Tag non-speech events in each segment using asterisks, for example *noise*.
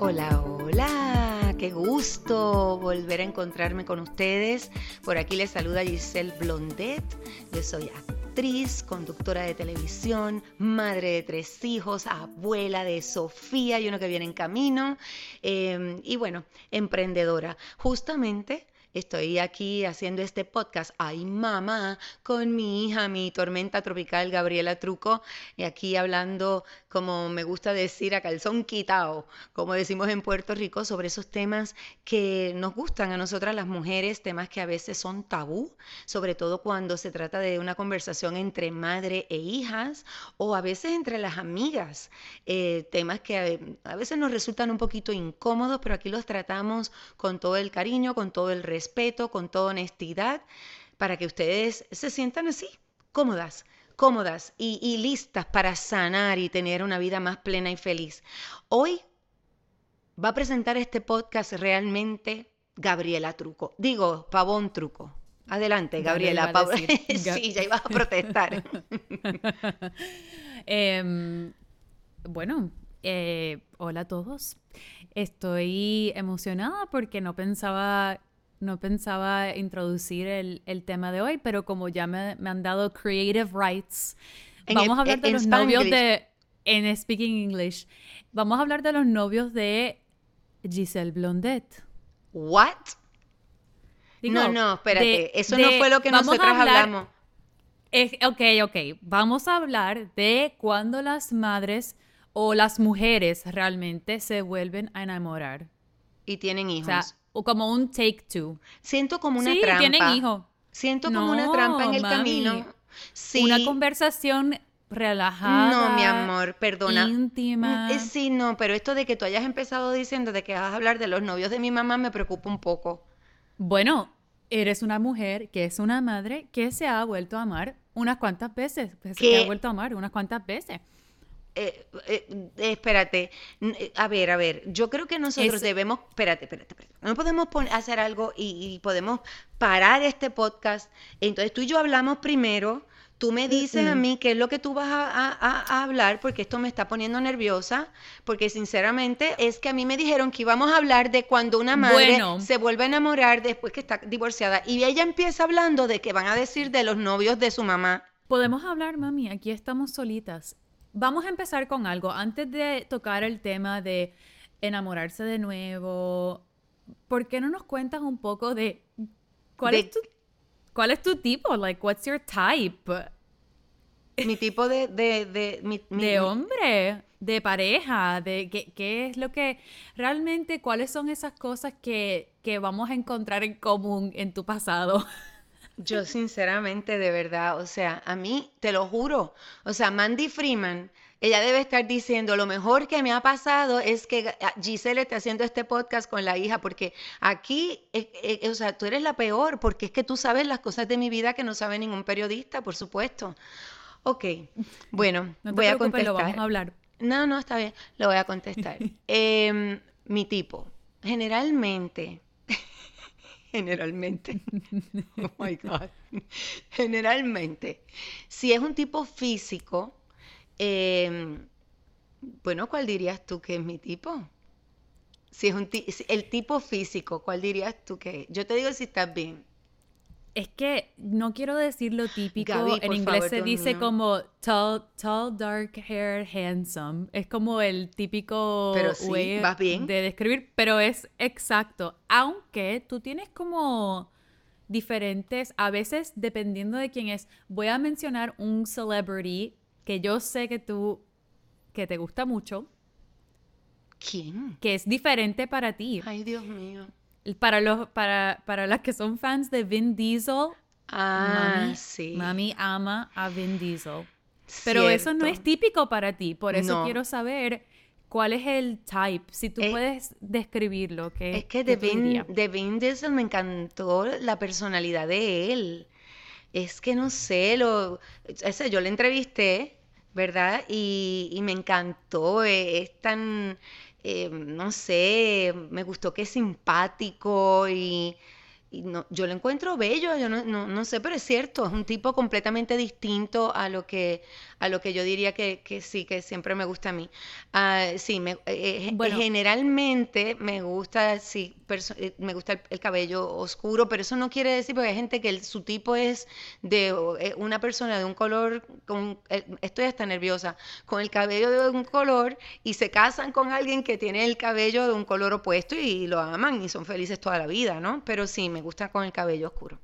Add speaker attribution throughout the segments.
Speaker 1: Hola, hola, qué gusto volver a encontrarme con ustedes. Por aquí les saluda Giselle Blondet. Yo soy actriz, conductora de televisión, madre de tres hijos, abuela de Sofía y uno que viene en camino. eh, y bueno, emprendedora. Justamente Estoy aquí haciendo este podcast, ay mamá, con mi hija, mi tormenta tropical Gabriela Truco, y aquí hablando, como me gusta decir, a calzón quitado, como decimos en Puerto Rico, sobre esos temas que nos gustan a nosotras las mujeres, temas que a veces son tabú, sobre todo cuando se trata de una conversación entre madre e hijas o a veces entre las amigas, eh, temas que a, a veces nos resultan un poquito incómodos, pero aquí los tratamos con todo el cariño, con todo el respeto respeto, con toda honestidad, para que ustedes se sientan así, cómodas, cómodas y, y, listas para sanar y tener una vida más plena y feliz. Hoy va a presentar este podcast realmente Gabriela Truco, digo, Pavón Truco. Adelante, Gabriela. Dale, *laughs* sí, ya ibas a protestar. *laughs*
Speaker 2: eh, bueno, eh, hola a todos. Estoy emocionada porque no pensaba no pensaba introducir el, el, tema de hoy, pero como ya me, me han dado creative rights, en vamos a hablar de los novios de... En Speaking English. Vamos a hablar de los novios de Giselle Blondet.
Speaker 1: ¿What? Digo, no, no, espérate. De, Eso de, no fue lo que nosotras hablar, hablamos.
Speaker 2: Es, ok, ok. Vamos a hablar de cuando las madres o las mujeres realmente se vuelven a enamorar.
Speaker 1: Y tienen hijos.
Speaker 2: O sea, o como un take two.
Speaker 1: Siento como una
Speaker 2: sí,
Speaker 1: trampa.
Speaker 2: tienen hijos.
Speaker 1: Siento como no, una trampa en el
Speaker 2: mami.
Speaker 1: camino. Sí.
Speaker 2: Una conversación relajada.
Speaker 1: No, mi amor, perdona.
Speaker 2: Íntima.
Speaker 1: Eh, Sí, no, pero esto de que tú hayas empezado diciendo de que vas a hablar de los novios de mi mamá me preocupa un poco.
Speaker 2: Bueno, eres una mujer que es una madre que se ha vuelto a amar unas cuantas veces. Que se ha vuelto a amar unas cuantas veces.
Speaker 1: Eh, eh, espérate, a ver, a ver, yo creo que nosotros es... debemos, espérate, espérate, espérate, no podemos hacer algo y, y, podemos parar este podcast, entonces tú y yo hablamos primero, tú me dices mm -hmm. a mí qué es lo que tú vas a, a, a, hablar, porque esto me está poniendo nerviosa, porque sinceramente es que a mí me dijeron que íbamos a hablar de cuando una madre
Speaker 2: bueno.
Speaker 1: se vuelve a enamorar después que está divorciada, y ella empieza hablando de que van a decir de los novios de su mamá.
Speaker 2: Podemos hablar, mami, aquí estamos solitas vamos a empezar con algo. Antes de tocar el tema de enamorarse de nuevo, ¿por qué no nos cuentas un poco de cuál,
Speaker 1: de...
Speaker 2: Es, tu, cuál es tu tipo? Like, what's your type?
Speaker 1: Mi tipo de... De, de, mi, *laughs* mi,
Speaker 2: de hombre, de pareja, de qué, qué es lo que... Realmente, ¿cuáles son esas cosas que, que vamos a encontrar en común en tu pasado? *laughs*
Speaker 1: Yo sinceramente, de verdad, o sea, a mí, te lo juro, o sea, Mandy Freeman, ella debe estar diciendo, lo mejor que me ha pasado es que Giselle esté haciendo este podcast con la hija, porque aquí, eh, eh, o sea, tú eres la peor, porque es que tú sabes las cosas de mi vida que no sabe ningún periodista, por supuesto. Ok, *laughs* bueno,
Speaker 2: no te
Speaker 1: voy a contestar.
Speaker 2: Lo vamos a hablar.
Speaker 1: No, no, está bien, lo voy a contestar. *laughs* eh, mi tipo, generalmente *laughs* generalmente. *laughs* Oh my God. Generalmente. Si es un tipo físico, eh, bueno, ¿cuál dirías tú que es mi tipo? Si es un el tipo físico, ¿cuál dirías tú que es? Yo te digo si estás bien.
Speaker 2: Es que no quiero decir lo típico.
Speaker 1: Gaby,
Speaker 2: en inglés
Speaker 1: favor,
Speaker 2: se dice como tall, tall, dark hair, handsome. Es como el típico
Speaker 1: Pero sí,
Speaker 2: way
Speaker 1: vas bien.
Speaker 2: de describir, pero es exacto. Aunque tú tienes como diferentes, a veces dependiendo de quién es. Voy a mencionar un celebrity que yo sé que tú, que te gusta mucho,
Speaker 1: ¿Quién?
Speaker 2: que es diferente para ti.
Speaker 1: Ay, Dios mío.
Speaker 2: Para, los, para, para las que son fans de Vin Diesel,
Speaker 1: Ah,
Speaker 2: mami,
Speaker 1: sí.
Speaker 2: mami ama a Vin Diesel. Pero eso no es típico para ti, por eso
Speaker 1: No.
Speaker 2: quiero saber cuál es el type, si tú
Speaker 1: Es-
Speaker 2: puedes describirlo. ¿qué,
Speaker 1: Es que de Vin, de Vin Diesel me encantó la personalidad de él. Es que no sé, lo, yo le entrevisté, ¿verdad? Y, y me encantó, eh, es tan, eh, no sé, me gustó que es simpático y, y no, yo lo encuentro bello, yo no, no, no, sé, pero es cierto, es un tipo completamente distinto a lo que, a lo que yo diría que, que sí, que siempre me gusta a mí. Uh, sí, me, eh, bueno. generalmente me gusta, sí, eh, me gusta el, cabello oscuro, pero eso no quiere decir, porque hay gente que el, su tipo es de eh, una persona de un color, con, estoy hasta nerviosa, con el cabello de un color y se casan con alguien que tiene el cabello de un color opuesto y lo aman y son felices toda la vida, ¿no? Pero sí, me gusta con el cabello oscuro.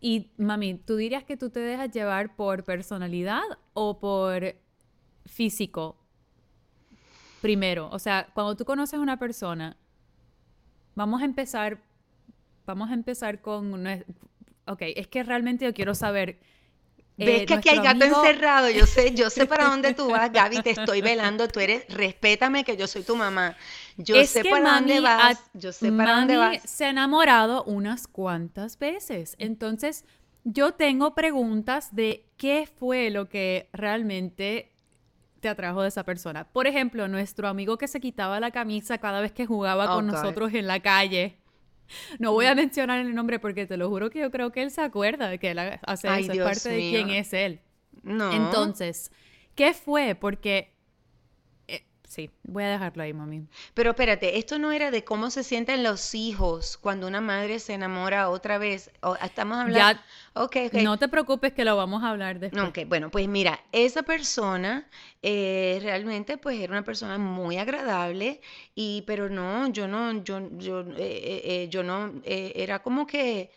Speaker 2: Y mami, ¿tú dirías que tú te dejas llevar por personalidad o por físico? Primero, o sea, cuando tú conoces a una persona, vamos a empezar, vamos a empezar con, ok, es que realmente yo quiero saber
Speaker 1: Ves eh, que aquí hay gato encerrado, yo sé, yo sé para dónde tú vas, *laughs* Gaby, te estoy velando, tú eres, respétame que yo soy tu mamá. Yo sé para dónde vas, yo sé para dónde vas.
Speaker 2: se ha enamorado unas cuantas veces, entonces yo tengo preguntas de qué fue lo que realmente te atrajo de esa persona. Por ejemplo, nuestro amigo que se quitaba la camisa cada vez que jugaba con nosotros en la calle. *laughs* No voy a mencionar el nombre porque te lo juro que yo creo que él se acuerda de que él hace eso, es parte de quién es él. No. Entonces, ¿qué fue? Porque Sí, voy a dejarlo ahí, mami.
Speaker 1: Pero espérate, esto no era de cómo se sienten los hijos cuando una madre se enamora otra vez. estamos hablando.
Speaker 2: Ya, okay, No te preocupes que lo vamos a hablar después.
Speaker 1: Ok, bueno, pues mira, esa persona eh, realmente pues era una persona muy agradable y pero no, yo no, yo, yo, eh, eh, yo no, era como que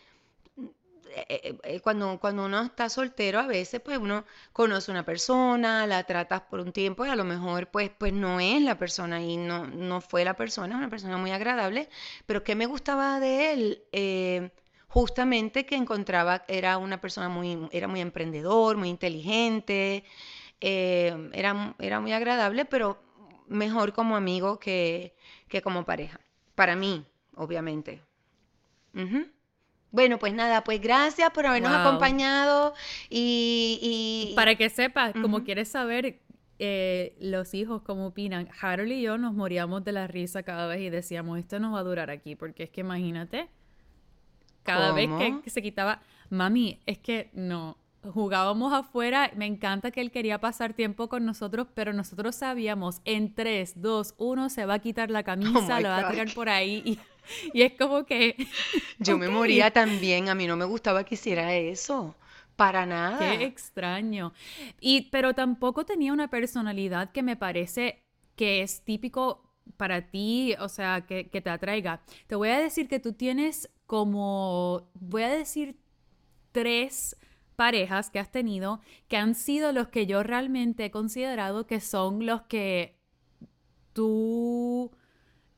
Speaker 1: eh, eh, eh, cuando, cuando uno está soltero, a veces pues uno conoce una persona, la tratas por un tiempo y a lo mejor pues, pues no es la persona y no, no fue la persona, una persona muy agradable, pero ¿qué me gustaba de él? justamente que encontraba, era una persona muy, era muy emprendedor, muy inteligente, era, era muy agradable, pero mejor como amigo que, que como pareja, para mí, obviamente. Bueno, pues nada, pues gracias por habernos acompañado y,
Speaker 2: Para que sepas, como quieres saber eh, los hijos cómo opinan, Harold y yo nos moríamos de la risa cada vez y decíamos, esto no va a durar aquí, porque es que imagínate, cada vez que se quitaba, mami, es que no, jugábamos afuera, me encanta que él quería pasar tiempo con nosotros, pero nosotros sabíamos, en 3, 2, 1 se va a quitar la oh camisa, lo va a tirar por ahí y *laughs* y es como que... *laughs*
Speaker 1: Yo me moría también, a mí no me gustaba que hiciera eso. Para nada.
Speaker 2: Qué extraño. Y, pero tampoco tenía una personalidad que me parece que es típico para ti, o sea, que, que te atraiga. Te voy a decir que tú tienes como, voy a decir, tres parejas que has tenido que han sido los que yo realmente he considerado que son los que tú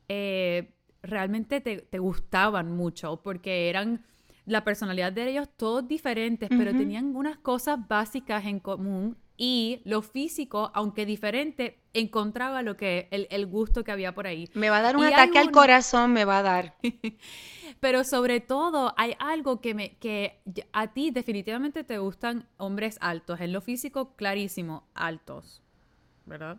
Speaker 2: eh, realmente te, gustaban mucho porque eran la personalidad de ellos todos diferentes, pero tenían unas cosas básicas en común y lo físico, aunque diferente, encontraba lo que el, gusto que había por ahí.
Speaker 1: Me va a dar un ataque al corazón, me va a dar. *laughs*
Speaker 2: pero sobre todo hay algo que me que a ti definitivamente te gustan hombres altos, en lo físico clarísimo, altos, ¿verdad?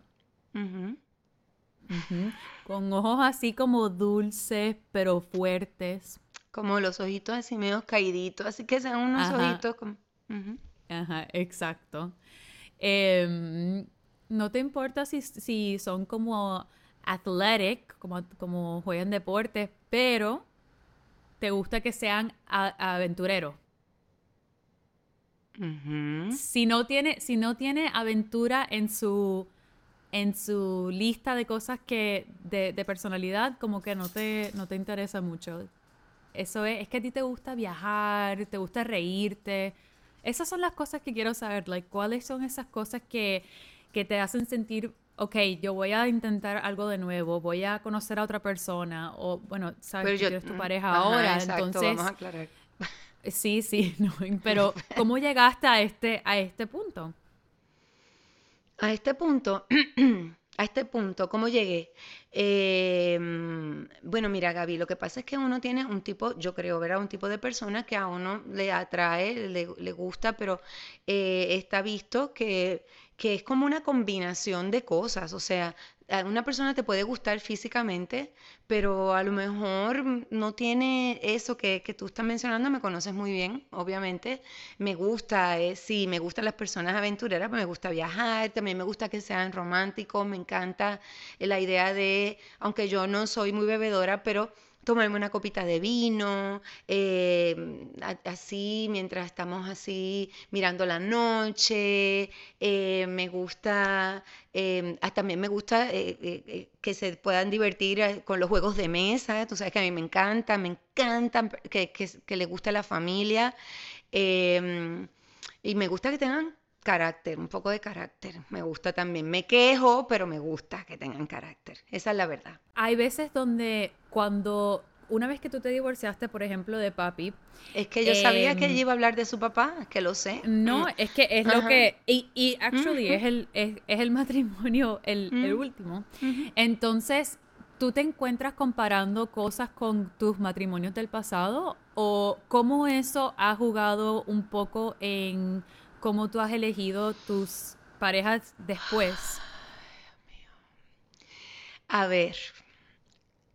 Speaker 2: Con ojos así como dulces, pero fuertes.
Speaker 1: Como los ojitos así medio caíditos, así que sean unos ojitos como...
Speaker 2: Ajá, exacto. Em, no te importa si, si, son como athletic, como, como juegan deportes, pero te gusta que sean aventureros. si, no tiene, si no tiene aventura en su en su lista de cosas que de, personalidad como que no te, no te interesa mucho. Eso es, es que a ti te gusta viajar, te gusta reírte. Esas son las cosas que quiero saber, like, cuáles son esas cosas que, que te hacen sentir, ok, yo voy a intentar algo de nuevo, voy a conocer a otra persona, o bueno, sabes que eres tu mm, pareja ahora, entonces... Vamos a aclarar. Sí, sí, *laughs* pero ¿cómo llegaste a este, a este punto?
Speaker 1: A este punto, *clears throat* a este punto, ¿cómo llegué? Em, bueno, mira, Gaby, lo que pasa es que uno tiene un tipo, yo creo, ¿verdad? Un tipo de persona que a uno le atrae, le, gusta, pero eh, está visto que, que es como una combinación de cosas, o sea, una persona te puede gustar físicamente, pero a lo mejor no tiene eso que, tú estás mencionando, me conoces muy bien, obviamente. Me gusta, eh, sí, me gustan las personas aventureras, me gusta viajar, también me gusta que sean románticos, me encanta la idea de, aunque yo no soy muy bebedora, pero tomarme una copita de vino, eh, así mientras estamos así mirando la noche, eh, me gusta, eh, también me gusta que se puedan divertir con los juegos de mesa, tú sabes que a mí me encanta, me encanta que, que, que le guste a la familia y me gusta que tengan carácter, un poco de carácter. Me gusta también. Me quejo, pero me gusta que tengan carácter. Esa es la verdad.
Speaker 2: Hay veces donde cuando una vez que tú te divorciaste, por ejemplo, de papi.
Speaker 1: Es que yo sabía que ella em, iba a hablar de su papá, que lo sé.
Speaker 2: No, mm. es que es lo que. Y, y actually, es, el, es, el *laughs* matrimonio el, el último. Entonces, ¿tú te encuentras comparando cosas con tus matrimonios del pasado? ¿O cómo eso ha jugado un poco en cómo tú has elegido tus parejas después?
Speaker 1: A ver,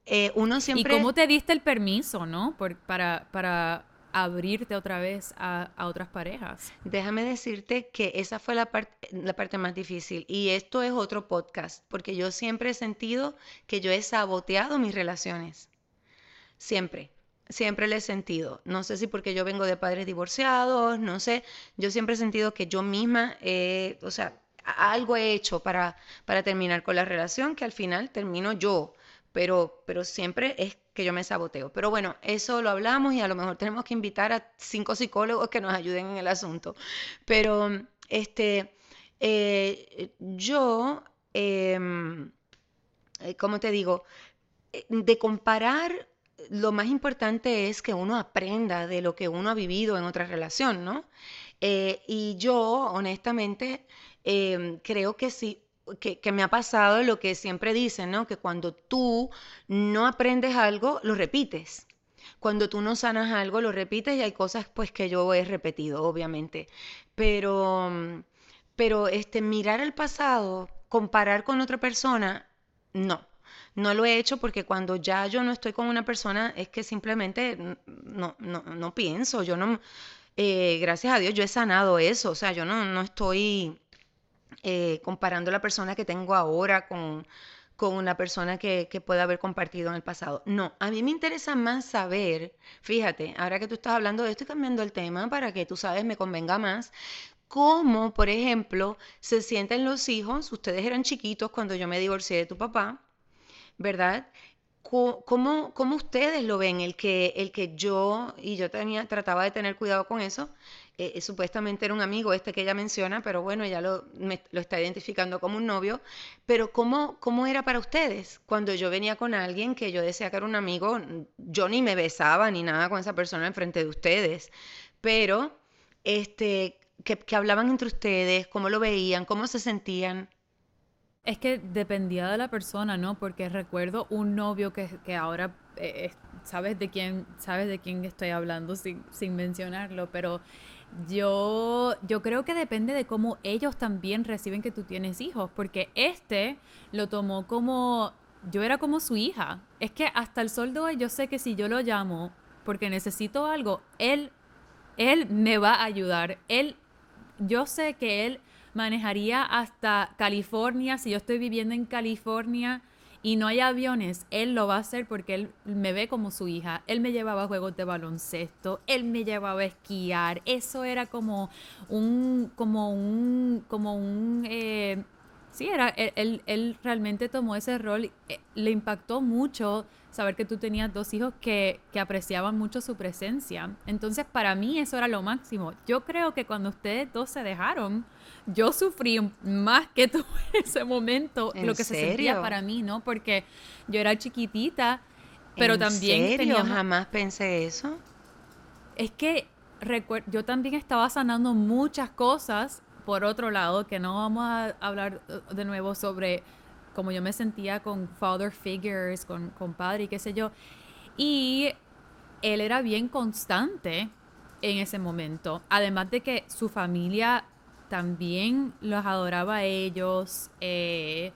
Speaker 1: eh, uno siempre...
Speaker 2: ¿Y cómo te diste el permiso, no? para, para abrirte otra vez a, otras parejas.
Speaker 1: Déjame decirte que esa fue la, la parte más difícil y esto es otro podcast, porque yo siempre he sentido que yo he saboteado mis relaciones. Siempre, siempre le he sentido. No sé si porque yo vengo de padres divorciados, no sé, yo siempre he sentido que yo misma, o sea, algo he hecho para, para terminar con la relación que al final termino yo pero, pero siempre es que yo me saboteo. Pero bueno, eso lo hablamos y a lo mejor tenemos que invitar a cinco psicólogos que nos ayuden en el asunto. Pero, este, eh, yo, em, eh, ¿cómo te digo? Eh, de comparar, lo más importante es que uno aprenda de lo que uno ha vivido en otra relación, ¿no? y yo, honestamente, em, creo que sí que, me ha pasado lo que siempre dicen, ¿no? Que cuando tú no aprendes algo, lo repites. Cuando tú no sanas algo, lo repites y hay cosas pues que yo he repetido, obviamente. Pero, pero este, mirar el pasado, comparar con otra persona, no. No lo he hecho porque cuando ya yo no estoy con una persona es que simplemente no, no, no pienso, yo no, eh, gracias a Dios yo he sanado eso, o sea, yo no, no estoy eh, comparando la persona que tengo ahora con, una persona que, que pueda haber compartido en el pasado. No, a mí me interesa más saber, fíjate, ahora que tú estás hablando de esto y cambiando el tema para que tú sabes me convenga más, cómo, por ejemplo, se sienten los hijos, ustedes eran chiquitos cuando yo me divorcié de tu papá, ¿verdad? ¿Cómo, cómo ustedes lo ven? El que, el que yo, y yo tenía, trataba de tener cuidado con eso, eh, eh, supuestamente era un amigo este que ella menciona, pero bueno, ella lo, está identificando como un novio. Pero ¿cómo, ¿cómo era para ustedes? Cuando yo venía con alguien que yo decía que era un amigo, yo ni me besaba ni nada con esa persona enfrente de ustedes. Pero, este, que, hablaban entre ustedes, cómo lo veían, cómo se sentían.
Speaker 2: Es que dependía de la persona, ¿no? Porque recuerdo un novio que, que ahora eh, sabes de quién, sabes de quién estoy hablando sin, sin mencionarlo, pero yo, yo creo que depende de cómo ellos también reciben que tú tienes hijos, porque este lo tomó como, yo era como su hija. Es que hasta el sol de hoy yo sé que si yo lo llamo porque necesito algo, él, él me va a ayudar. Él, yo sé que él manejaría hasta California, si yo estoy viviendo en California y no hay aviones, él lo va a hacer porque él me ve como su hija. Él me llevaba a juegos de baloncesto, él me llevaba a esquiar. Eso era como un, como un, como un, eh, sí, era, él, él, realmente tomó ese rol, eh, le impactó mucho saber que tú tenías dos hijos que, que, apreciaban mucho su presencia. Entonces, para mí eso era lo máximo. Yo creo que cuando ustedes dos se dejaron, yo sufrí más que tú *laughs* en ese momento, lo que se sentía para mí, ¿no? Porque yo era chiquitita, pero también
Speaker 1: serio? jamás pensé eso.
Speaker 2: Es que yo también estaba sanando muchas cosas por otro lado, que no vamos a hablar de nuevo sobre cómo yo me sentía con father figures, con, con padre y qué sé yo. Y él era bien constante en ese momento. Además de que su familia también los adoraba a ellos. Eh,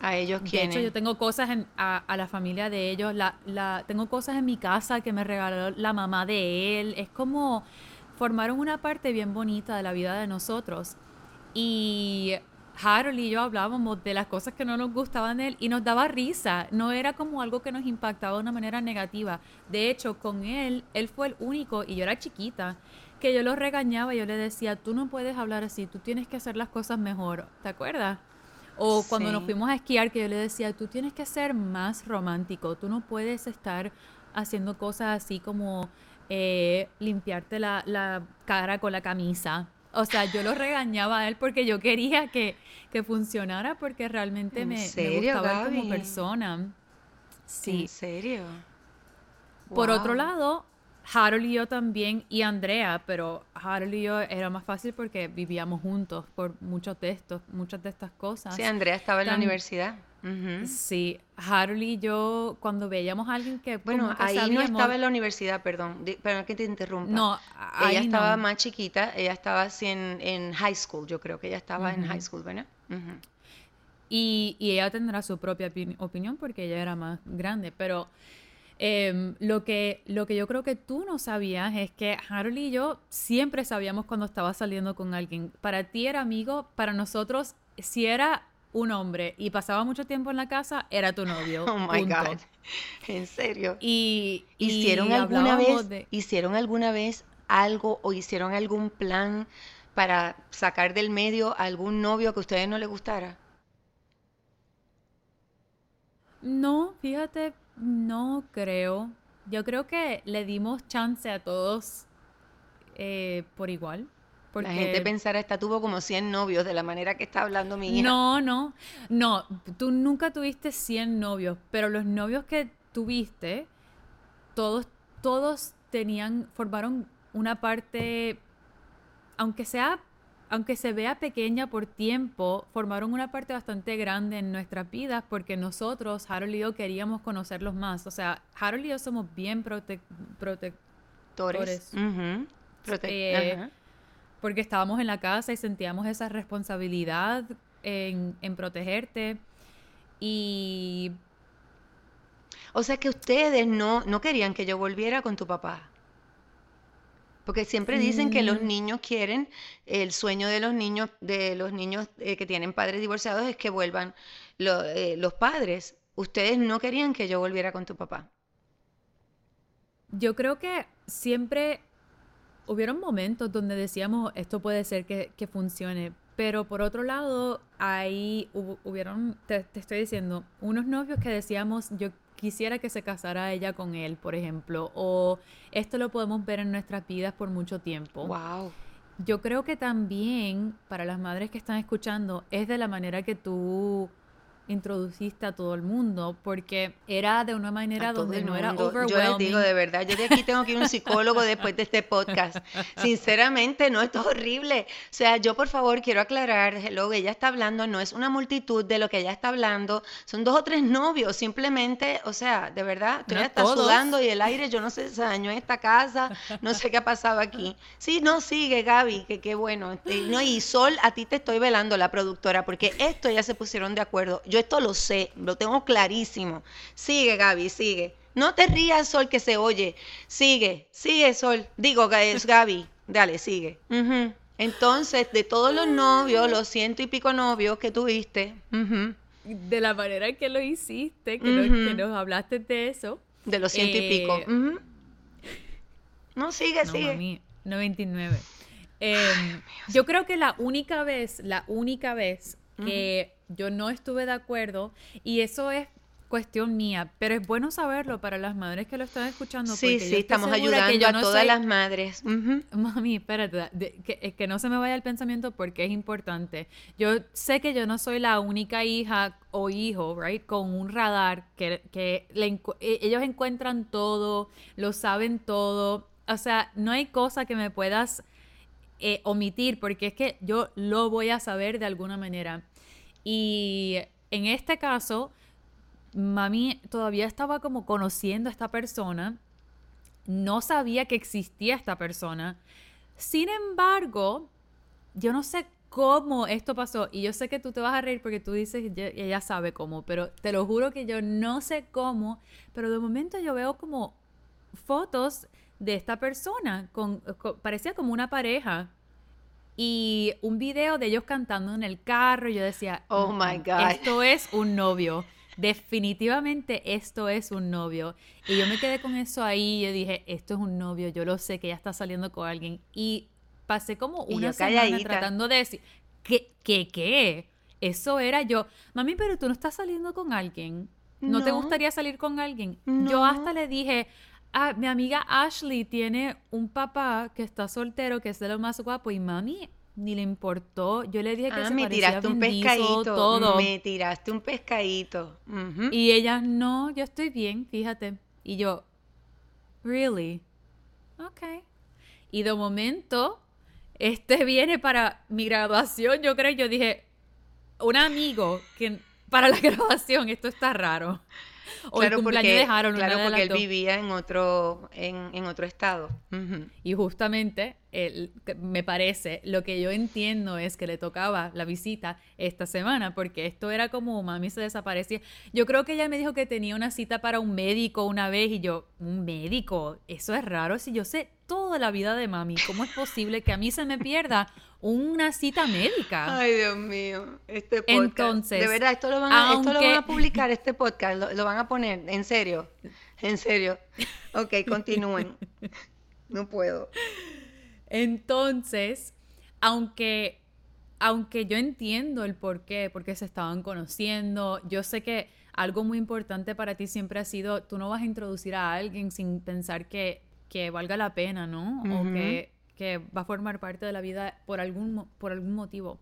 Speaker 1: ¿A ellos quiénes?
Speaker 2: De hecho, yo tengo cosas en, a, la familia de ellos. La, la, tengo cosas en mi casa que me regaló la mamá de él. Es como formaron una parte bien bonita de la vida de nosotros. Y Harold y yo hablábamos de las cosas que no nos gustaban de él y nos daba risa. No era como algo que nos impactaba de una manera negativa. De hecho, con él, él fue el único, y yo era chiquita, que yo lo regañaba y yo le decía, tú no puedes hablar así, tú tienes que hacer las cosas mejor. ¿Te acuerdas? O cuando nos fuimos a esquiar, que yo le decía, tú tienes que ser más romántico, tú no puedes estar haciendo cosas así como eh, limpiarte la, la, cara con la camisa. O sea, yo lo regañaba a él porque yo quería que, que funcionara porque realmente me, gustaba como persona.
Speaker 1: Sí. ¿En serio?
Speaker 2: Por otro lado, Harold y yo también, y Andrea, pero Harold y yo era más fácil porque vivíamos juntos por muchos de estos, muchas de estas cosas.
Speaker 1: Sí, Andrea estaba en la universidad.
Speaker 2: Sí, Harold y yo, cuando veíamos a alguien que...
Speaker 1: Bueno, ahí no estaba en la universidad, perdón, perdón que te interrumpa. No, ella estaba más chiquita, ella estaba así en, high school, yo creo que ella estaba en high school, ¿verdad?
Speaker 2: y, y, ella tendrá su propia opinión porque ella era más grande, pero Em, lo, que, lo que yo creo que tú no sabías es que Harold y yo siempre sabíamos cuando estaba saliendo con alguien. Para ti era amigo, para nosotros, si era un hombre y pasaba mucho tiempo en la casa, era tu novio. *laughs*
Speaker 1: Oh my God. En serio.
Speaker 2: Y,
Speaker 1: ¿Hicieron alguna vez hicieron alguna vez algo o hicieron algún plan para sacar del medio a algún novio que a ustedes no les gustara?
Speaker 2: No, fíjate, no creo. Yo creo que le dimos chance a todos eh, por igual.
Speaker 1: Porque... La gente pensará, esta tuvo como 100 novios de la manera que está hablando mi hija.
Speaker 2: No, no, no, tú nunca tuviste 100 novios, pero los novios que tuviste, todos, todos tenían, formaron una parte, aunque sea aunque se vea pequeña por tiempo, formaron una parte bastante grande en nuestras vidas porque nosotros, Harold y yo, queríamos conocerlos más. O sea, Harold y yo somos bien protectores. Eh, porque estábamos en la casa y sentíamos esa responsabilidad en, en protegerte. Y...
Speaker 1: O sea que ustedes no, no querían que yo volviera con tu papá. Porque siempre dicen que los niños quieren, el sueño de los niños, de los niños eh, que tienen padres divorciados es que vuelvan eh, los padres. Ustedes no querían que yo volviera con tu papá.
Speaker 2: Yo creo que siempre hubieron momentos donde decíamos esto puede ser que, funcione, pero por otro lado, ahí hubieron, te, te, estoy diciendo, unos novios que decíamos yo quisiera que se casara ella con él, por ejemplo, o esto lo podemos ver en nuestras vidas por mucho tiempo.
Speaker 1: Wow.
Speaker 2: Yo creo que también para las madres que están escuchando es de la manera que tú introduciste a todo el mundo, porque era de una manera donde no era overwhelming. Yo
Speaker 1: les digo de verdad, yo de aquí tengo que ir a un psicólogo después de este podcast. *laughs* Sinceramente, no, esto es horrible. O sea, yo por favor quiero aclarar, lo que ella está hablando no es una multitud de lo que ella está hablando, son dos o tres novios, simplemente, o sea, de verdad, tú ya estás sudando y el aire, yo no sé, se dañó en esta casa, no sé qué ha pasado aquí. Sí, no, sigue Gaby, que qué bueno. No, y Sol, a ti te estoy velando, la productora, porque esto ya se pusieron de acuerdo. Yo esto lo sé, lo tengo clarísimo. Sigue, Gaby, sigue. No te rías, Sol, que se oye. Sigue, sigue, Sol. Digo, es Gaby. Dale, sigue. Entonces, de todos los novios, los ciento y pico novios que tuviste.
Speaker 2: De la manera que lo hiciste, que, nos, hablaste de eso.
Speaker 1: De los ciento y pico. Eh, no, sigue, no, sigue.
Speaker 2: Mami, 99. Em, yo creo que la única vez, la única vez que yo no estuve de acuerdo y eso es cuestión mía, pero es bueno saberlo para las madres que lo están escuchando.
Speaker 1: Sí, sí, estamos ayudando a todas las madres.
Speaker 2: Mami, espérate, que, que, no se me vaya el pensamiento porque es importante. Yo sé que yo no soy la única hija o hijo, right, con un radar que, que e, ellos encuentran todo, lo saben todo. O sea, no hay cosa que me puedas eh, omitir porque es que yo lo voy a saber de alguna manera. Y en este caso, mami todavía estaba como conociendo a esta persona, no sabía que existía esta persona. Sin embargo, yo no sé cómo esto pasó. Y yo sé que tú te vas a reír porque tú dices, ella sabe cómo, pero te lo juro que yo no sé cómo, pero de momento yo veo como fotos de esta persona, con, parecía como una pareja. Y un video de ellos cantando en el carro, y yo decía,
Speaker 1: oh my God.
Speaker 2: Esto es un novio. Definitivamente esto es un novio. Y yo me quedé con eso ahí. Yo dije, esto es un novio. Yo lo sé que ya está saliendo con alguien. Y pasé como una semana tratando de decir, ¿qué, qué, qué? Eso era yo. Mami, pero tú no estás saliendo con alguien. ¿No, te gustaría salir con alguien? Yo hasta le dije, ah, mi amiga Ashley tiene un papá que está soltero, que es de lo más guapo, y mami ni le importó. Yo le dije que ah, se me tiraste un pescadito, todo.
Speaker 1: Me tiraste un pescadito.
Speaker 2: Y ella, no, yo estoy bien, fíjate. Y yo, really? Ok. Y de momento, este *laughs* viene para mi graduación, yo creo, yo dije, un amigo que para la *laughs* graduación, esto está raro.
Speaker 1: O claro, porque, dejaron claro, porque él vivía en otro, en, en otro estado.
Speaker 2: Y justamente, me parece, lo que yo entiendo es que le tocaba la visita esta semana, porque esto era como mami se desaparecía. Yo creo que ella me dijo que tenía una cita para un médico una vez y yo, un médico, eso es raro si yo sé toda la vida de mami, ¿cómo es posible que a mí se me pierda una cita médica.
Speaker 1: Ay, Dios mío, este podcast. Entonces, de verdad, esto lo van a, esto lo van a publicar, este podcast, lo, van a poner, en serio, en serio. Ok, *laughs* continúen. No puedo.
Speaker 2: Entonces, aunque, aunque yo entiendo el por qué, porque se estaban conociendo, yo sé que algo muy importante para ti siempre ha sido, tú no vas a introducir a alguien sin pensar que, que valga la pena, ¿no? O que que va a formar parte de la vida por algún, por algún motivo.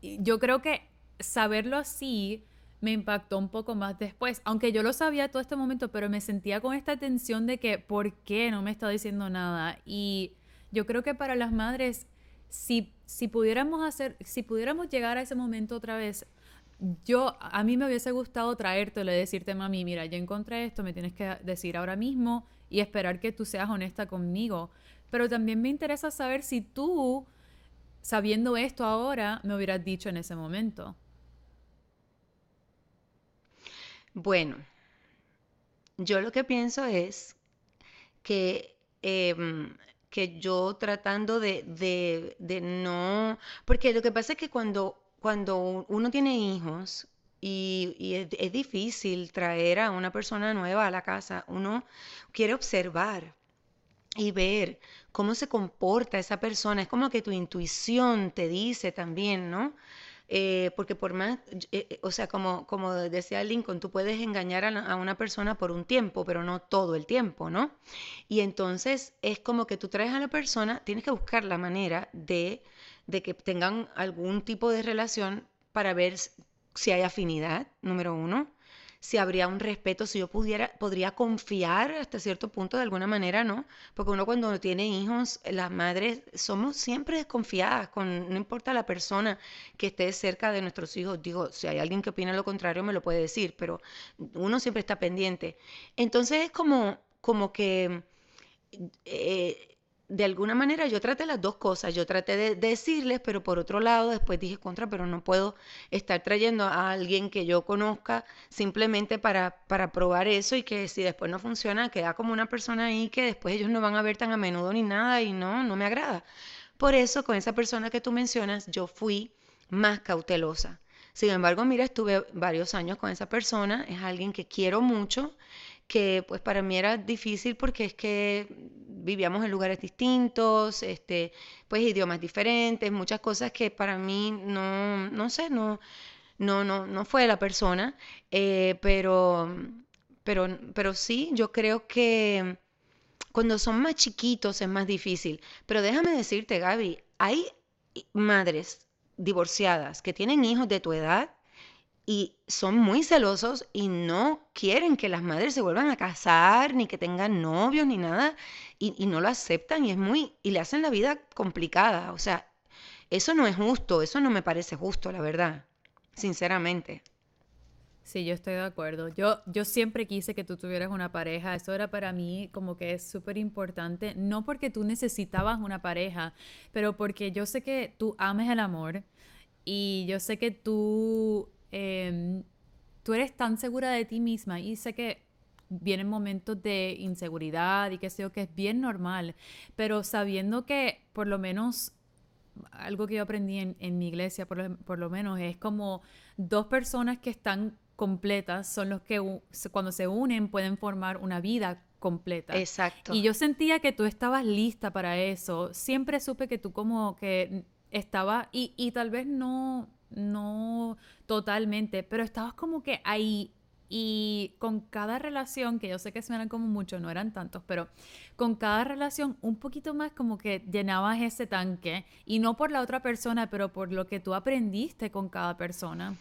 Speaker 2: Yo creo que saberlo así me impactó un poco más después, aunque yo lo sabía todo este momento, pero me sentía con esta tensión de que, ¿por qué no me está diciendo nada? Y yo creo que para las madres, si, si pudiéramos hacer, si pudiéramos llegar a ese momento otra vez, yo, a mí me hubiese gustado traértelo y decirte, mami, mira, yo encontré esto, me tienes que decir ahora mismo y esperar que tú seas honesta conmigo. Pero también me interesa saber si tú, sabiendo esto ahora, me hubieras dicho en ese momento.
Speaker 1: Bueno, yo lo que pienso es que, em, que yo tratando de, de, no, porque lo que pasa es que cuando, cuando uno tiene hijos y, y es, difícil traer a una persona nueva a la casa, uno quiere observar y ver cómo se comporta esa persona. Es como que tu intuición te dice también, ¿no? Eh, porque por más, eh, eh, o sea, como, como decía Lincoln, tú puedes engañar a, una persona por un tiempo, pero no todo el tiempo, ¿no? Y entonces es como que tú traes a la persona, tienes que buscar la manera de, de que tengan algún tipo de relación para ver si hay afinidad, número uno si habría un respeto, si yo pudiera, podría confiar hasta cierto punto de alguna manera, ¿no? Porque uno cuando tiene hijos, las madres somos siempre desconfiadas, con, no importa la persona que esté cerca de nuestros hijos, digo, si hay alguien que opina lo contrario me lo puede decir, pero uno siempre está pendiente. Entonces es como, como que... Eh, de alguna manera yo traté las dos cosas. Yo traté de decirles, pero por otro lado después dije contra, pero no puedo estar trayendo a alguien que yo conozca simplemente para, para probar eso y que si después no funciona, queda como una persona ahí que después ellos no van a ver tan a menudo ni nada y no, no me agrada. Por eso con esa persona que tú mencionas, yo fui más cautelosa. Sin embargo, mira, estuve varios años con esa persona, es alguien que quiero mucho que pues para mí era difícil porque es que vivíamos en lugares distintos, este, pues idiomas diferentes, muchas cosas que para mí no, no sé, no, no, no, no fue la persona, eh, pero, pero, pero sí, yo creo que cuando son más chiquitos es más difícil. Pero déjame decirte, Gaby, hay madres divorciadas que tienen hijos de tu edad y son muy celosos y no quieren que las madres se vuelvan a casar, ni que tengan novios, ni nada, y, no lo aceptan y es muy, y le hacen la vida complicada. O sea, eso no es justo, eso no me parece justo, la verdad, sinceramente.
Speaker 2: Sí, yo estoy de acuerdo. Yo, yo siempre quise que tú tuvieras una pareja. Eso era para mí como que es súper importante. No porque tú necesitabas una pareja, pero porque yo sé que tú ames el amor y yo sé que tú, em, tú eres tan segura de ti misma y sé que vienen momentos de inseguridad y que sé yo que es bien normal, pero sabiendo que por lo menos algo que yo aprendí en, mi iglesia, por por lo menos, es como dos personas que están completas son los que cuando se unen pueden formar una vida completa.
Speaker 1: Exacto.
Speaker 2: Y yo sentía que tú estabas lista para eso. Siempre supe que tú como que estaba y, y tal vez no no totalmente, pero estabas como que ahí y con cada relación, que yo sé que suenan como mucho, no eran tantos, pero con cada relación un poquito más como que llenabas ese tanque y no por la otra persona, pero por lo que tú aprendiste con cada persona.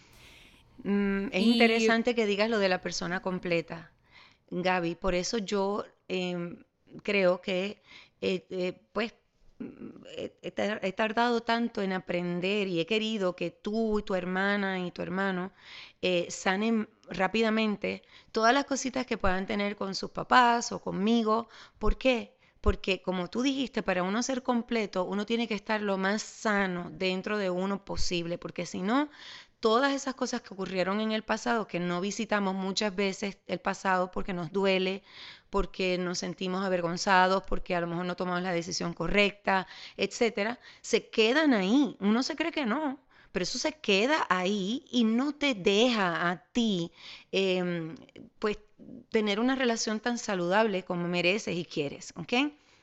Speaker 1: Mm, es interesante que digas lo de la persona completa, Gaby. Por eso yo em, creo que, eh, eh, pues, he, tardado tanto en aprender y he querido que tú y tu hermana y tu hermano eh, sanen rápidamente todas las cositas que puedan tener con sus papás o conmigo. ¿Por qué? Porque como tú dijiste, para uno ser completo, uno tiene que estar lo más sano dentro de uno posible, porque si no, todas esas cosas que ocurrieron en el pasado, que no visitamos muchas veces el pasado porque nos duele, porque nos sentimos avergonzados, porque a lo mejor no tomamos la decisión correcta, etcétera, se quedan ahí. Uno se cree que no, pero eso se queda ahí y no te deja a ti, em, pues, tener una relación tan saludable como mereces y quieres, ¿ok?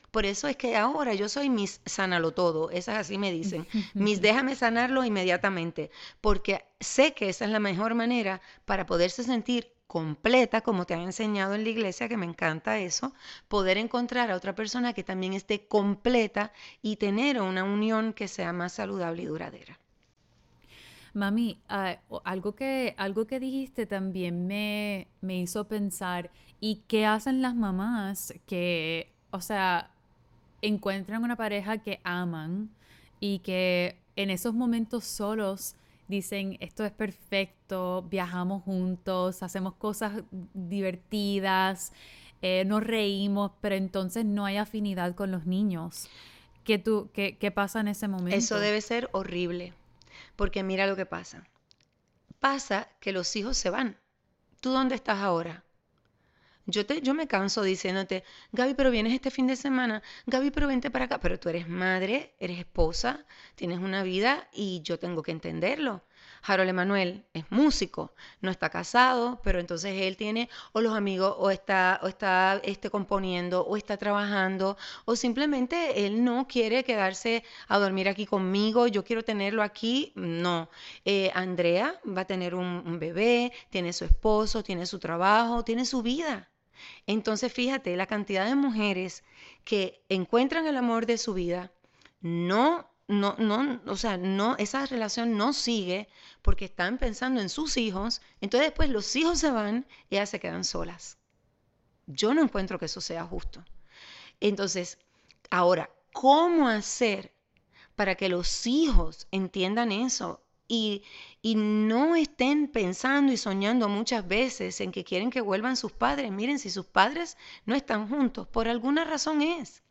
Speaker 1: Por eso es que ahora yo soy mis sánalo todo, esas así me dicen, *laughs* mis déjame sanarlo inmediatamente, porque sé que esa es la mejor manera para poderse sentir completa, como te han enseñado en la iglesia, que me encanta eso, poder encontrar a otra persona que también esté completa y tener una unión que sea más saludable y duradera.
Speaker 2: Mami, ah, algo, que, algo que dijiste también me, me hizo pensar, ¿y qué hacen las mamás que, o sea, encuentran una pareja que aman y que en esos momentos solos dicen, esto es perfecto, viajamos juntos, hacemos cosas divertidas, eh, nos reímos, pero entonces no hay afinidad con los niños. ¿Qué, tú, qué, ¿Qué pasa en ese momento?
Speaker 1: Eso debe ser horrible, porque mira lo que pasa. Pasa que los hijos se van. ¿Tú dónde estás ahora? Yo, te, yo me canso diciéndote, Gaby, pero vienes este fin de semana, Gaby, pero vente para acá, pero tú eres madre, eres esposa, tienes una vida y yo tengo que entenderlo. Harold Emanuel es músico, no está casado, pero entonces él tiene o los amigos o está, o está este, componiendo o está trabajando o simplemente él no quiere quedarse a dormir aquí conmigo, yo quiero tenerlo aquí, no. Eh, Andrea va a tener un bebé, tiene su esposo, tiene su trabajo, tiene su vida. Entonces, fíjate, la cantidad de mujeres que encuentran el amor de su vida, no, no, no, o sea, no, esa relación no sigue porque están pensando en sus hijos, entonces después los hijos se van y ellas se quedan solas. Yo no encuentro que eso sea justo. Entonces, ahora, ¿cómo hacer para que los hijos entiendan eso y, no estén pensando y soñando muchas veces en que quieren que vuelvan sus padres. Miren, si sus padres no están juntos, por alguna razón es.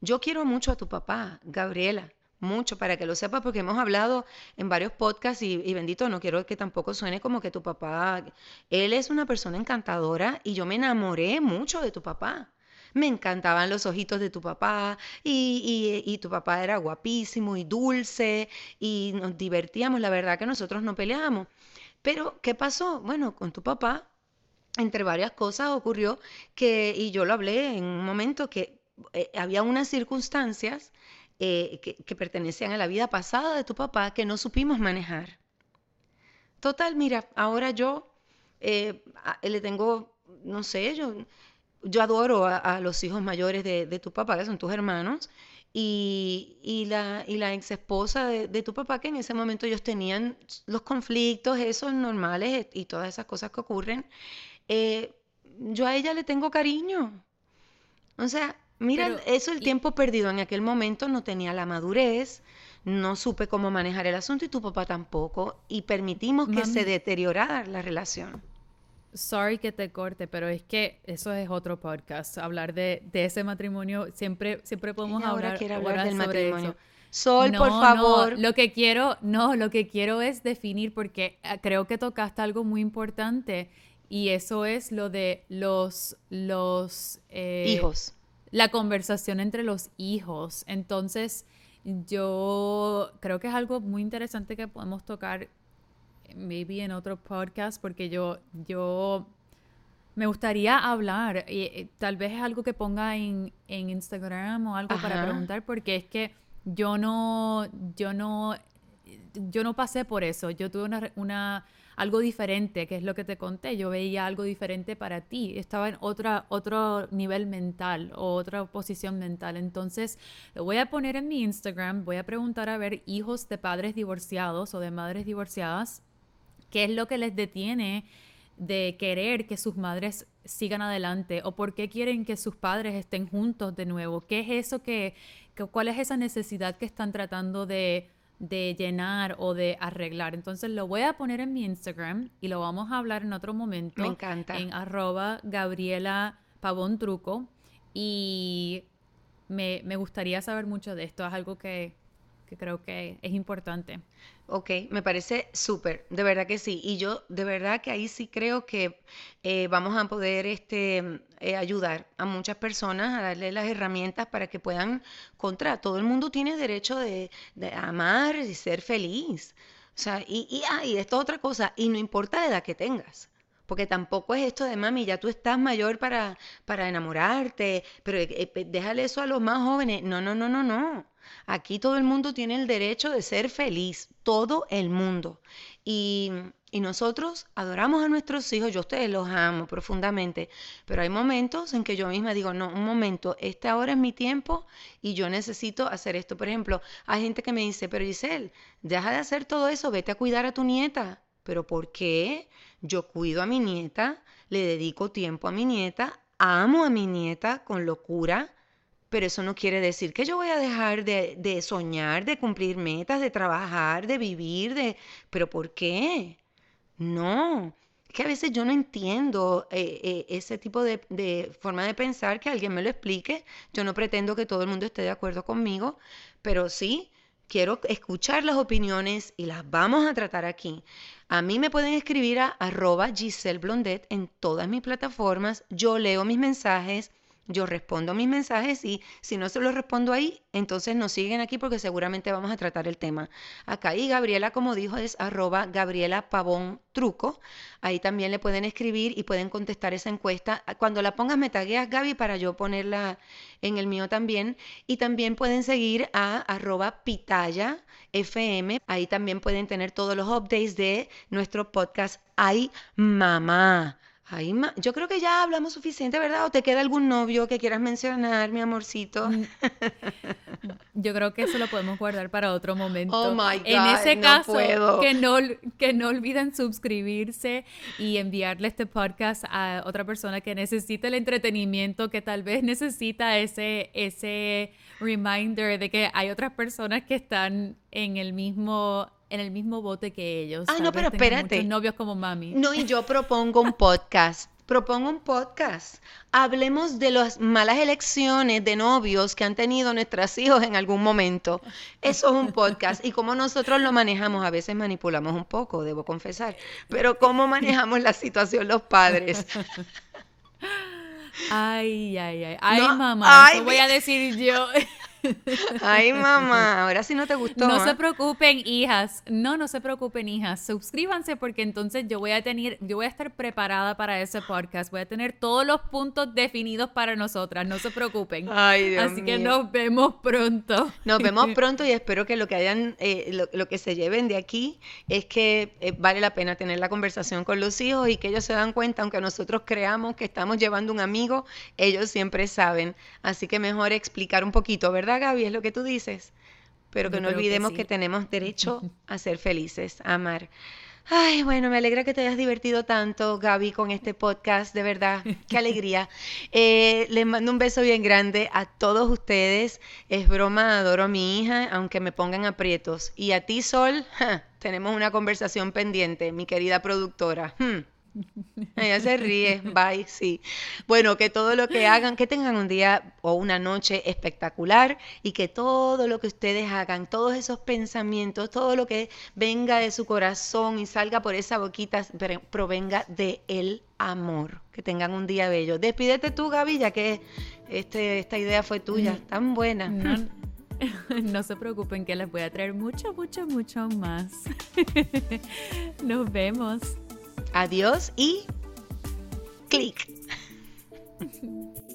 Speaker 1: Yo quiero mucho a tu papá, Gabriela, mucho, para que lo sepas, porque hemos hablado en varios podcasts y, y, bendito, no quiero que tampoco suene como que tu papá, él es una persona encantadora y yo me enamoré mucho de tu papá me encantaban los ojitos de tu papá y, tu papá era guapísimo y dulce y nos divertíamos, la verdad que nosotros no peleábamos. Pero, ¿qué pasó? Bueno, con tu papá, entre varias cosas ocurrió que, y yo lo hablé en un momento, que eh, había unas circunstancias eh, que, pertenecían a la vida pasada de tu papá que no supimos manejar. Total, mira, ahora yo eh, le tengo, no sé, yo yo adoro a, los hijos mayores de, tu papá, que son tus hermanos, y, la, y la ex esposa de, tu papá, que en ese momento ellos tenían los conflictos, esos normales y todas esas cosas que ocurren. Eh, yo a ella le tengo cariño. O sea, mira, eso el tiempo perdido en aquel momento no tenía la madurez, no supe cómo manejar el asunto y tu papá tampoco, y permitimos que se deteriorara la relación.
Speaker 2: Sorry que te corte, pero es que eso es otro podcast. Hablar de, ese matrimonio, siempre, siempre podemos
Speaker 1: ahora
Speaker 2: hablar,
Speaker 1: hablar del matrimonio. Sol, por favor.
Speaker 2: No, lo que quiero, no, lo que quiero es definir, porque eh, creo que tocaste algo muy importante, y eso es lo de los, los
Speaker 1: eh, hijos.
Speaker 2: La conversación entre los hijos. Entonces, yo creo que es algo muy interesante que podemos tocar maybe en otro podcast, porque yo, yo me gustaría hablar, y, eh, tal vez es algo que ponga en, en Instagram o algo para preguntar, porque es que yo no, yo no, yo no pasé por eso, yo tuve una, una algo diferente, que es lo que te conté, yo veía algo diferente para ti, estaba en otra, otro nivel mental o otra posición mental. Entonces, lo voy a poner en mi Instagram, voy a preguntar a ver hijos de padres divorciados o de madres divorciadas, qué es lo que les detiene de querer que sus madres sigan adelante o por qué quieren que sus padres estén juntos de nuevo. ¿Qué es eso que, cuál es esa necesidad que están tratando de, de, llenar o de arreglar? Entonces lo voy a poner en mi Instagram y lo vamos a hablar en otro momento.
Speaker 1: Me encanta.
Speaker 2: En arroba Gabriela Pavón Truco y me, me gustaría saber mucho de esto. Es algo que, que creo que es importante.
Speaker 1: Ok, me parece súper, de verdad que sí. Y yo de verdad que ahí sí creo que eh, vamos a poder este, eh, ayudar a muchas personas a darle las herramientas para que puedan contra. Todo el mundo tiene derecho de, amar y ser feliz. O sea, ah, y esto es otra cosa, y no importa la edad que tengas porque tampoco es esto de mami, ya tú estás mayor para, para enamorarte, pero eh, déjale eso a los más jóvenes. No, no, no, no, no. Aquí todo el mundo tiene el derecho de ser feliz, todo el mundo. Y, nosotros adoramos a nuestros hijos, yo ustedes los amo profundamente, pero hay momentos en que yo misma digo, no, un momento, este ahora es mi tiempo y yo necesito hacer esto. Por ejemplo, hay gente que me dice, pero Giselle, deja de hacer todo eso, vete a cuidar a tu nieta. ¿Pero por qué? Yo cuido a mi nieta, le dedico tiempo a mi nieta, amo a mi nieta con locura, pero eso no quiere decir que yo voy a dejar de, soñar, de cumplir metas, de trabajar, de vivir, de... ¿Pero por qué? No. Es que a veces yo no entiendo eh, eh, ese tipo de, de, forma de pensar, que alguien me lo explique. Yo no pretendo que todo el mundo esté de acuerdo conmigo, pero sí quiero escuchar las opiniones y las vamos a tratar aquí. A mí me pueden escribir a arroba Giselle Blondet en todas mis plataformas. Yo leo mis mensajes yo respondo mis mensajes y si no se los respondo ahí, entonces nos siguen aquí porque seguramente vamos a tratar el tema. Acá y Gabriela, como dijo, es arroba Gabriela Pavón Truco. Ahí también le pueden escribir y pueden contestar esa encuesta. Cuando la pongas me tagueas Gaby para yo ponerla en el mío también. Y también pueden seguir a arroba Pitaya FM. Ahí también pueden tener todos los updates de nuestro podcast Ay Mamá. Ay, yo creo que ya hablamos suficiente, ¿verdad? ¿O te queda algún novio que quieras mencionar, mi amorcito? Mm. *laughs*
Speaker 2: Yo creo que eso lo podemos guardar para otro momento.
Speaker 1: Oh my God,
Speaker 2: en ese
Speaker 1: no
Speaker 2: caso,
Speaker 1: puedo.
Speaker 2: Que, no, que no olviden suscribirse y enviarle este podcast a otra persona que necesita el entretenimiento, que tal vez necesita ese, ese reminder de que hay otras personas que están en el mismo en el mismo bote que ellos.
Speaker 1: Ah, no, pero espérate.
Speaker 2: novios como mami.
Speaker 1: No, y yo propongo un podcast. propongo un podcast. Hablemos de las malas elecciones de novios que han tenido nuestros hijos en algún momento. Eso es un podcast. Y cómo nosotros lo manejamos, a veces manipulamos un poco, debo confesar. Pero cómo manejamos la situación los padres. *laughs*
Speaker 2: Ay, ay, ay. Ay, mamá, voy a decir yo. *laughs*
Speaker 1: Ay, *laughs* mamá, ahora sí no te gustó.
Speaker 2: No se preocupen, hijas. No, no se preocupen, hijas. Suscríbanse porque entonces yo voy a tener, yo voy a estar preparada para ese podcast. Voy a tener todos los puntos definidos para nosotras. No se preocupen.
Speaker 1: Ay, Dios
Speaker 2: Así que nos vemos pronto.
Speaker 1: Nos vemos *laughs* pronto y espero que lo que hayan, eh, lo, que se lleven de aquí es que eh, vale la pena tener la conversación con los hijos y que ellos se dan cuenta, aunque nosotros creamos que estamos llevando un amigo, ellos siempre saben. Así que mejor explicar un poquito, ¿verdad? Gaby? Es lo que tú dices. Pero que no olvidemos que, tenemos derecho *laughs* a ser felices, a amar. Ay, bueno, me alegra que te hayas divertido tanto, Gaby, con este podcast, de verdad, qué *laughs* alegría. Eh, les mando un beso bien grande a todos ustedes. Es broma, adoro a mi hija, aunque me pongan aprietos. Y a ti, Sol, *laughs* tenemos una conversación pendiente, mi querida productora. Hmm. Ella se ríe, bye, sí. Bueno, que todo lo que hagan, que tengan un día o una noche espectacular y que todo lo que ustedes hagan, todos esos pensamientos, todo lo que venga de su corazón y salga por esa boquita, provenga de el amor. Que tengan un día bello. Despídete tú, Gaby, ya que este, esta idea fue tuya, mm. tan buena.
Speaker 2: No, *laughs* no se preocupen que les voy a traer mucho, mucho, mucho más. *laughs* Nos vemos.
Speaker 1: Adiós y clic. *laughs*